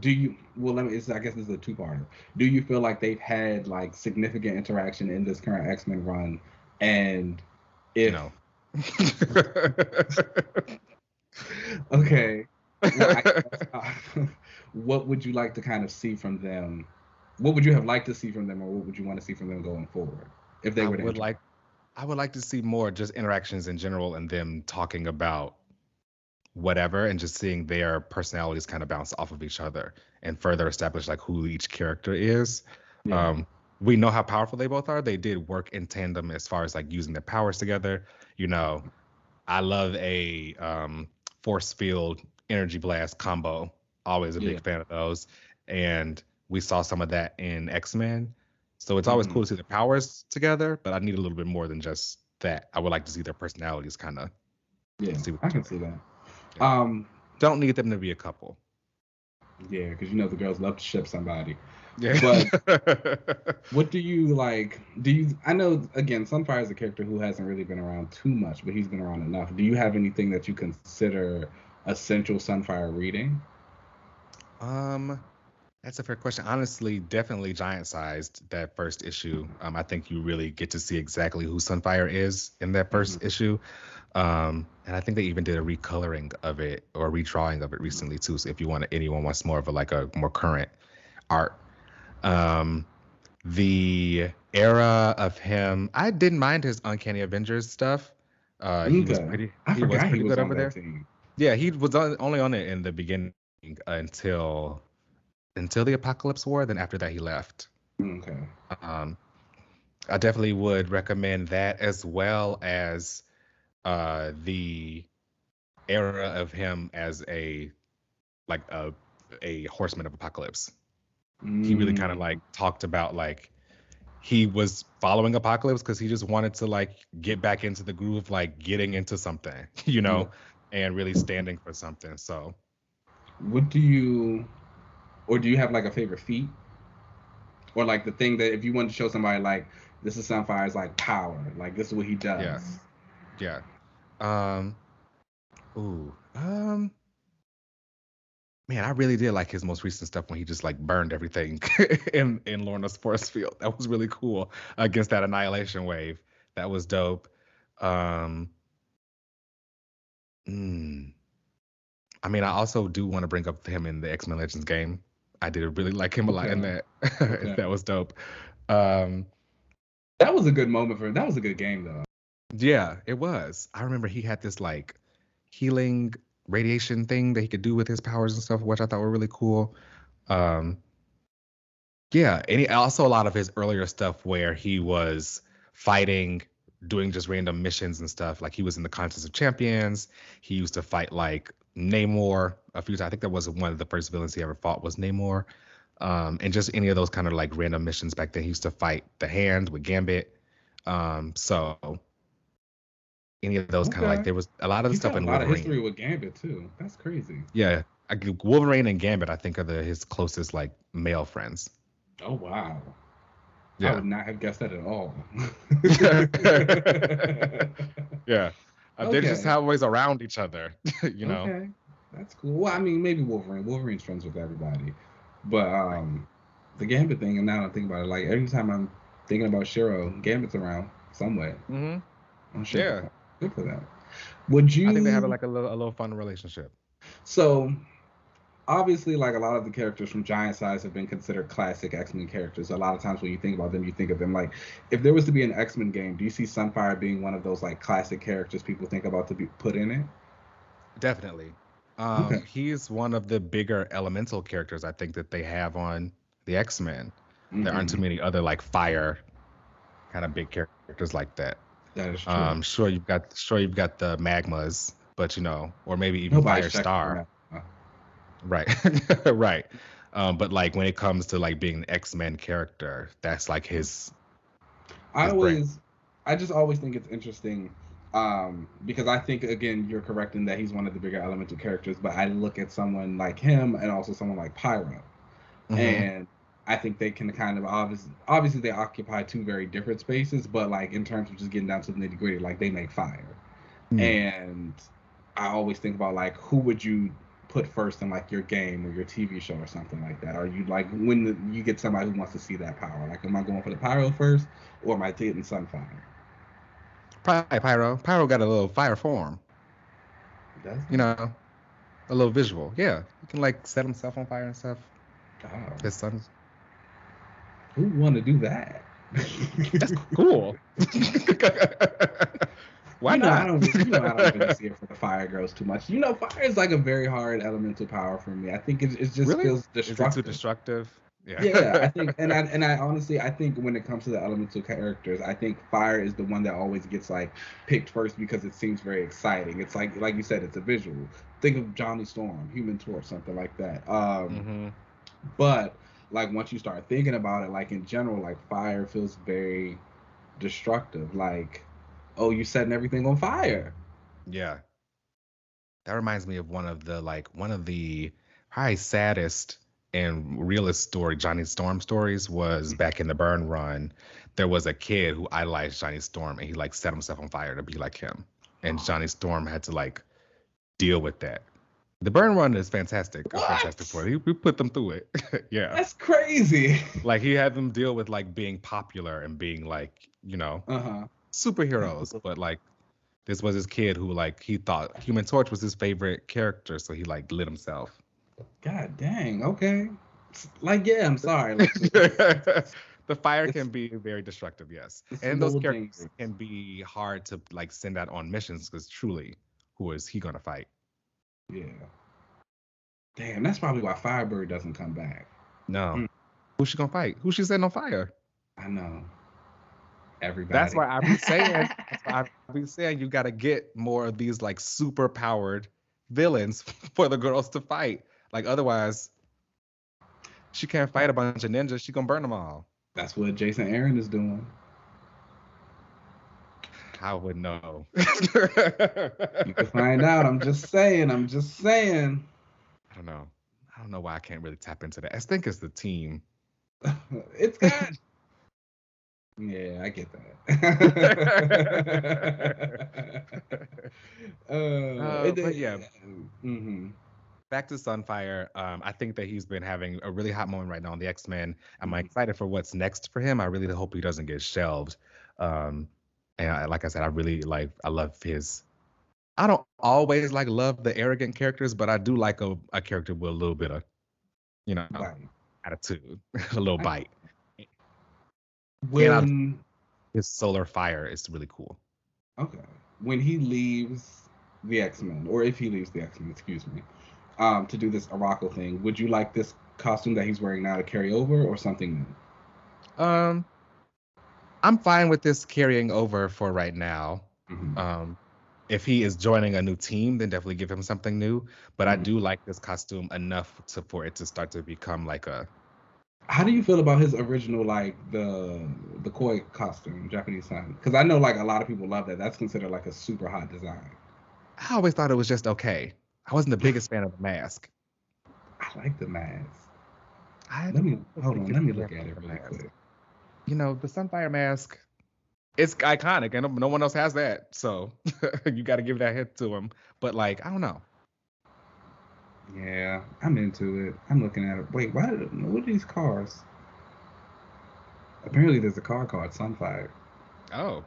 do you well let me i guess this is a two-parter do you feel like they've had like significant interaction in this current x-men run and if no. okay well, uh, what would you like to kind of see from them what would you have liked to see from them or what would you want to see from them going forward if they I were would like i would like to see more just interactions in general and them talking about whatever and just seeing their personalities kind of bounce off of each other and further establish like who each character is. Yeah. Um, we know how powerful they both are. They did work in tandem as far as like using their powers together. You know, I love a um, force field energy blast combo. Always a big yeah. fan of those. And we saw some of that in X Men. So it's always mm-hmm. cool to see the powers together, but I need a little bit more than just that. I would like to see their personalities kind of. Yeah, I can see that. Um, don't need them to be a couple. Yeah, because you know the girls love to ship somebody. Yeah. But what do you like? Do you? I know again, Sunfire is a character who hasn't really been around too much, but he's been around enough. Do you have anything that you consider essential Sunfire reading? Um, that's a fair question. Honestly, definitely giant sized that first issue. Um, I think you really get to see exactly who Sunfire is in that 1st mm-hmm. issue. Um, and I think they even did a recoloring of it or a redrawing of it recently too. So if you want anyone wants more of a like a more current art. Um, the era of him, I didn't mind his Uncanny Avengers stuff. Uh, he was pretty. I he was pretty he was good over there. Team. Yeah, he was on, only on it in the beginning until until the Apocalypse War. Then after that, he left. Okay. Um, I definitely would recommend that as well as uh, the era of him as a like a a horseman of apocalypse. Mm. He really kind of like talked about like he was following apocalypse because he just wanted to like get back into the groove, like getting into something, you know, yeah. and really standing for something. So, what do you, or do you have like a favorite feat, or like the thing that if you want to show somebody like this is Sunfire's like power, like this is what he does. Yeah. Yeah. Um, ooh, um, man, I really did like his most recent stuff when he just like burned everything in in Lorna's force field. That was really cool against that annihilation wave. That was dope. Um, mm, I mean, I also do want to bring up him in the X Men Legends game. I did really like him a lot okay. in that. Okay. that was dope. Um, that was a good moment for him. That was a good game though. Yeah, it was. I remember he had this like healing radiation thing that he could do with his powers and stuff, which I thought were really cool. Um, yeah, and he, also a lot of his earlier stuff where he was fighting, doing just random missions and stuff. Like he was in the Contest of Champions. He used to fight like Namor a few times. I think that was one of the first villains he ever fought was Namor. Um, and just any of those kind of like random missions back then. He used to fight the Hand with Gambit. Um, so any of those okay. kind of like there was a lot of the stuff in a lot Wolverine. of history with Gambit too. That's crazy. Yeah, I, Wolverine and Gambit I think are the his closest like male friends. Oh wow. Yeah. I would not have guessed that at all. yeah. Uh, okay. They're just have always around each other, you know. Okay. That's cool. Well, I mean, maybe Wolverine. Wolverine's friends with everybody. But um the Gambit thing, and now I think about it, like every time I'm thinking about Shiro, Gambit's around somewhere. Mm-hmm. I'm sure. Yeah. Good for them. Would you? I think they have like a little, a little fun relationship. So, obviously, like a lot of the characters from Giant Size have been considered classic X Men characters. A lot of times when you think about them, you think of them like, if there was to be an X Men game, do you see Sunfire being one of those like classic characters people think about to be put in it? Definitely. Um, okay. He's one of the bigger elemental characters I think that they have on the X Men. Mm-hmm. There aren't too mm-hmm. many other like fire kind of big characters like that. That is true. Um, sure you've got sure you've got the magmas, but you know, or maybe even Firestar. Right, right. Um, but like when it comes to like being an X Men character, that's like his. his I always, brain. I just always think it's interesting, um, because I think again you're correct in that he's one of the bigger elemental characters, but I look at someone like him and also someone like Pyro, mm-hmm. and I think they can kind of obviously obviously they occupy two very different spaces, but like in terms of just getting down to the nitty gritty, like they make fire. Mm. And I always think about like who would you put first in like your game or your TV show or something like that? Are you like when the, you get somebody who wants to see that power? Like, am I going for the pyro first, or am I taking Sunfire? Probably pyro. Pyro got a little fire form. Does you know, a little visual. Yeah, he can like set himself on fire and stuff. Oh. His sons. Who want to do that? That's cool. Why you know, not? I don't, you know, I don't really see it for the fire girls too much. You know, fire is like a very hard elemental power for me. I think it, it just really? feels destructive. Is it too destructive? Yeah. yeah, I think, and I and I honestly, I think when it comes to the elemental characters, I think fire is the one that always gets like picked first because it seems very exciting. It's like, like you said, it's a visual. Think of Johnny Storm, Human Torch, something like that. Um, mm-hmm. But like once you start thinking about it, like in general, like fire feels very destructive. Like, oh, you're setting everything on fire. Yeah. That reminds me of one of the like one of the probably saddest and realist story Johnny Storm stories was mm-hmm. back in the Byrne Run. There was a kid who idolized Johnny Storm and he like set himself on fire to be like him. And Johnny Storm had to like deal with that. The Byrne Run is fantastic. What? Fantastic for we, we put them through it. yeah. That's crazy. Like he had them deal with like being popular and being like, you know, uh-huh. Superheroes. but like this was his kid who like he thought Human Torch was his favorite character, so he like lit himself. God dang. Okay. Like yeah, I'm sorry. Like, the fire can be very destructive, yes, and those characters can be hard to like send out on missions because truly, who is he gonna fight? Yeah. Damn, that's probably why Firebird doesn't come back. No. Mm. Who's she gonna fight? Who's she setting on fire? I know. Everybody. That's why I be saying. that's why I be saying you got to get more of these like super powered villains for the girls to fight. Like otherwise, she can't fight a bunch of ninjas. She gonna burn them all. That's what Jason Aaron is doing. I would know. you can find out. I'm just saying. I'm just saying. I don't know. I don't know why I can't really tap into that. I think it's the team. it's good. Yeah, I get that. uh, uh, but yeah. Mm-hmm. Back to Sunfire. Um, I think that he's been having a really hot moment right now on the X Men. I'm mm-hmm. excited for what's next for him. I really hope he doesn't get shelved. Um, and I, like I said, I really like I love his. I don't always like love the arrogant characters, but I do like a, a character with a little bit of, you know, attitude, a little bite. When his solar fire is really cool. Okay, when he leaves the X Men, or if he leaves the X Men, excuse me, um, to do this Arakko thing, would you like this costume that he's wearing now to carry over, or something new? Um, I'm fine with this carrying over for right now. Mm-hmm. Um, if he is joining a new team, then definitely give him something new. But mm-hmm. I do like this costume enough to for it to start to become like a. How do you feel about his original like the the koi costume, Japanese sign? Because I know like a lot of people love that. That's considered like a super hot design. I always thought it was just okay. I wasn't the biggest fan of the mask. I like the mask. I let me hold on. Let me look at it really quick you know, the Sunfire mask, it's iconic, and no one else has that. So you got to give that hit to him. But like, I don't know. Yeah, I'm into it. I'm looking at it. Wait, why? What are these cars? Apparently, there's a car called Sunfire. Oh.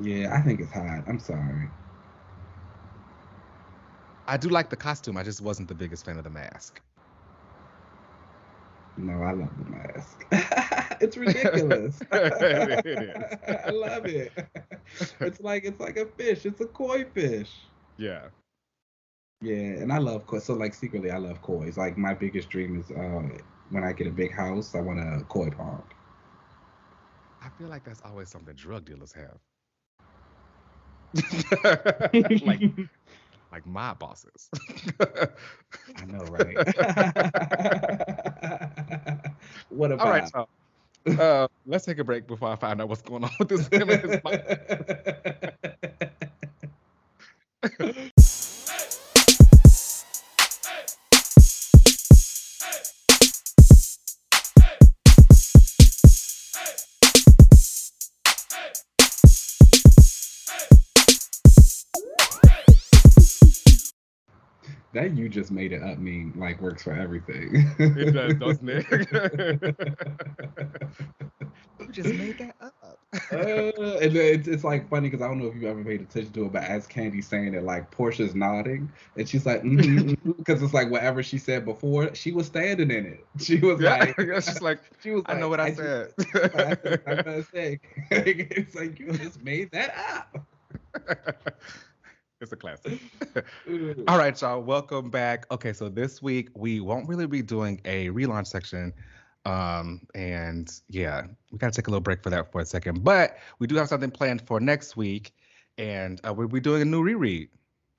Yeah, I think it's hot. I'm sorry. I do like the costume. I just wasn't the biggest fan of the mask. No, I love the mask. it's ridiculous. it is. I love it. It's like it's like a fish. It's a koi fish. Yeah. Yeah, and I love. So like secretly, I love koi. It's like my biggest dream is uh, when I get a big house, I want a koi pond. I feel like that's always something drug dealers have. like like my bosses. I know, right? what about? All right, so uh, let's take a break before I find out what's going on with this. That you just made it up meme like works for everything. it does, doesn't it? you just made that up. Uh, and it's, it's like funny because I don't know if you ever paid attention to it, but as Kandi's saying it, like Porsha's nodding, and she's like, because mm-hmm, mm-hmm, it's like whatever she said before, she was standing in it. She was yeah, like, she's like, she was. I know what I, I said. Just, I, I, say. it's like you just made that up. It's a classic. All right, y'all. Welcome back. Okay, so this week we won't really be doing a relaunch section. Um, and yeah, we gotta take a little break for that for a second. But we do have something planned for next week, and uh, we'll be doing a new reread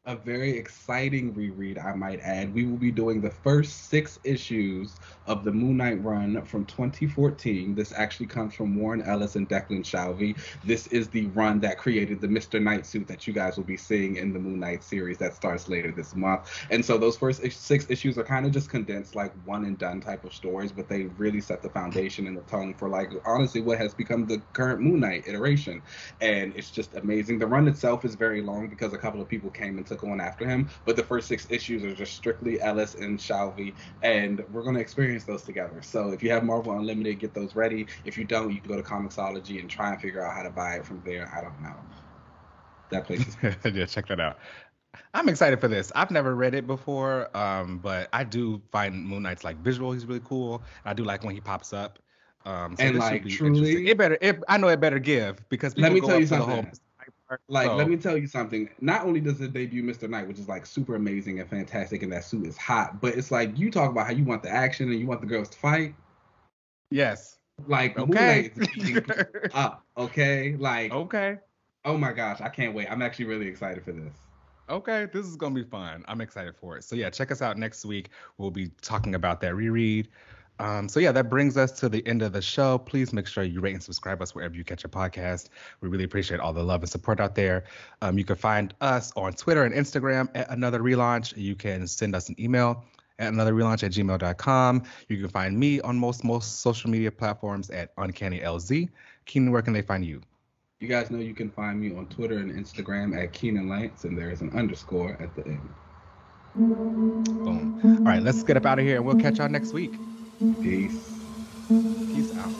a very exciting reread, I might add. We will be doing the first six issues of the Moon Knight run from 2014. This actually comes from Warren Ellis and Declan Shalvey. This is the run that created the Mr. Knight suit that you guys will be seeing in the Moon Knight series that starts later this month. And so those first six issues are kind of just condensed, like one and done type of stories, but they really set the foundation and the tone for, like, honestly, what has become the current Moon Knight iteration. And it's just amazing. The run itself is very long because a couple of people came and on after him. But the first six issues are just strictly Ellis and Shalvey, and we're going to experience those together. So if you have Marvel Unlimited, get those ready. If you don't, you can go to Comixology and try and figure out how to buy it from there. I don't know. That place is. yeah, check that out. I'm excited for this. I've never read it before, um, but I do find Moon Knight's like visual. He's really cool. I do like when he pops up. Um, so and like truly, it better. It, I know it better give because let me tell you something. Like, so. let me tell you something. Not only does it debut Mr. Knight, which is like super amazing and fantastic, and that suit is hot, but it's like you talk about how you want the action and you want the girls to fight. Yes. Like okay. up, okay? Like okay. Oh my gosh, I can't wait. I'm actually really excited for this. Okay, this is gonna be fun. I'm excited for it. So yeah, check us out next week. We'll be talking about that reread. Um, so yeah, that brings us to the end of the show. Please make sure you rate and subscribe us wherever you catch a podcast. We really appreciate all the love and support out there. Um, you can find us on Twitter and Instagram at Another Relaunch. You can send us an email at another relaunch at gmail.com. You can find me on most most social media platforms at Uncanny LZ. Keenan, where can they find you? You guys know you can find me on Twitter and Instagram at Keenan Lights, and there is an underscore at the end. Boom. All right, let's get up out of here, and we'll catch y'all next week. Peace. Peace out.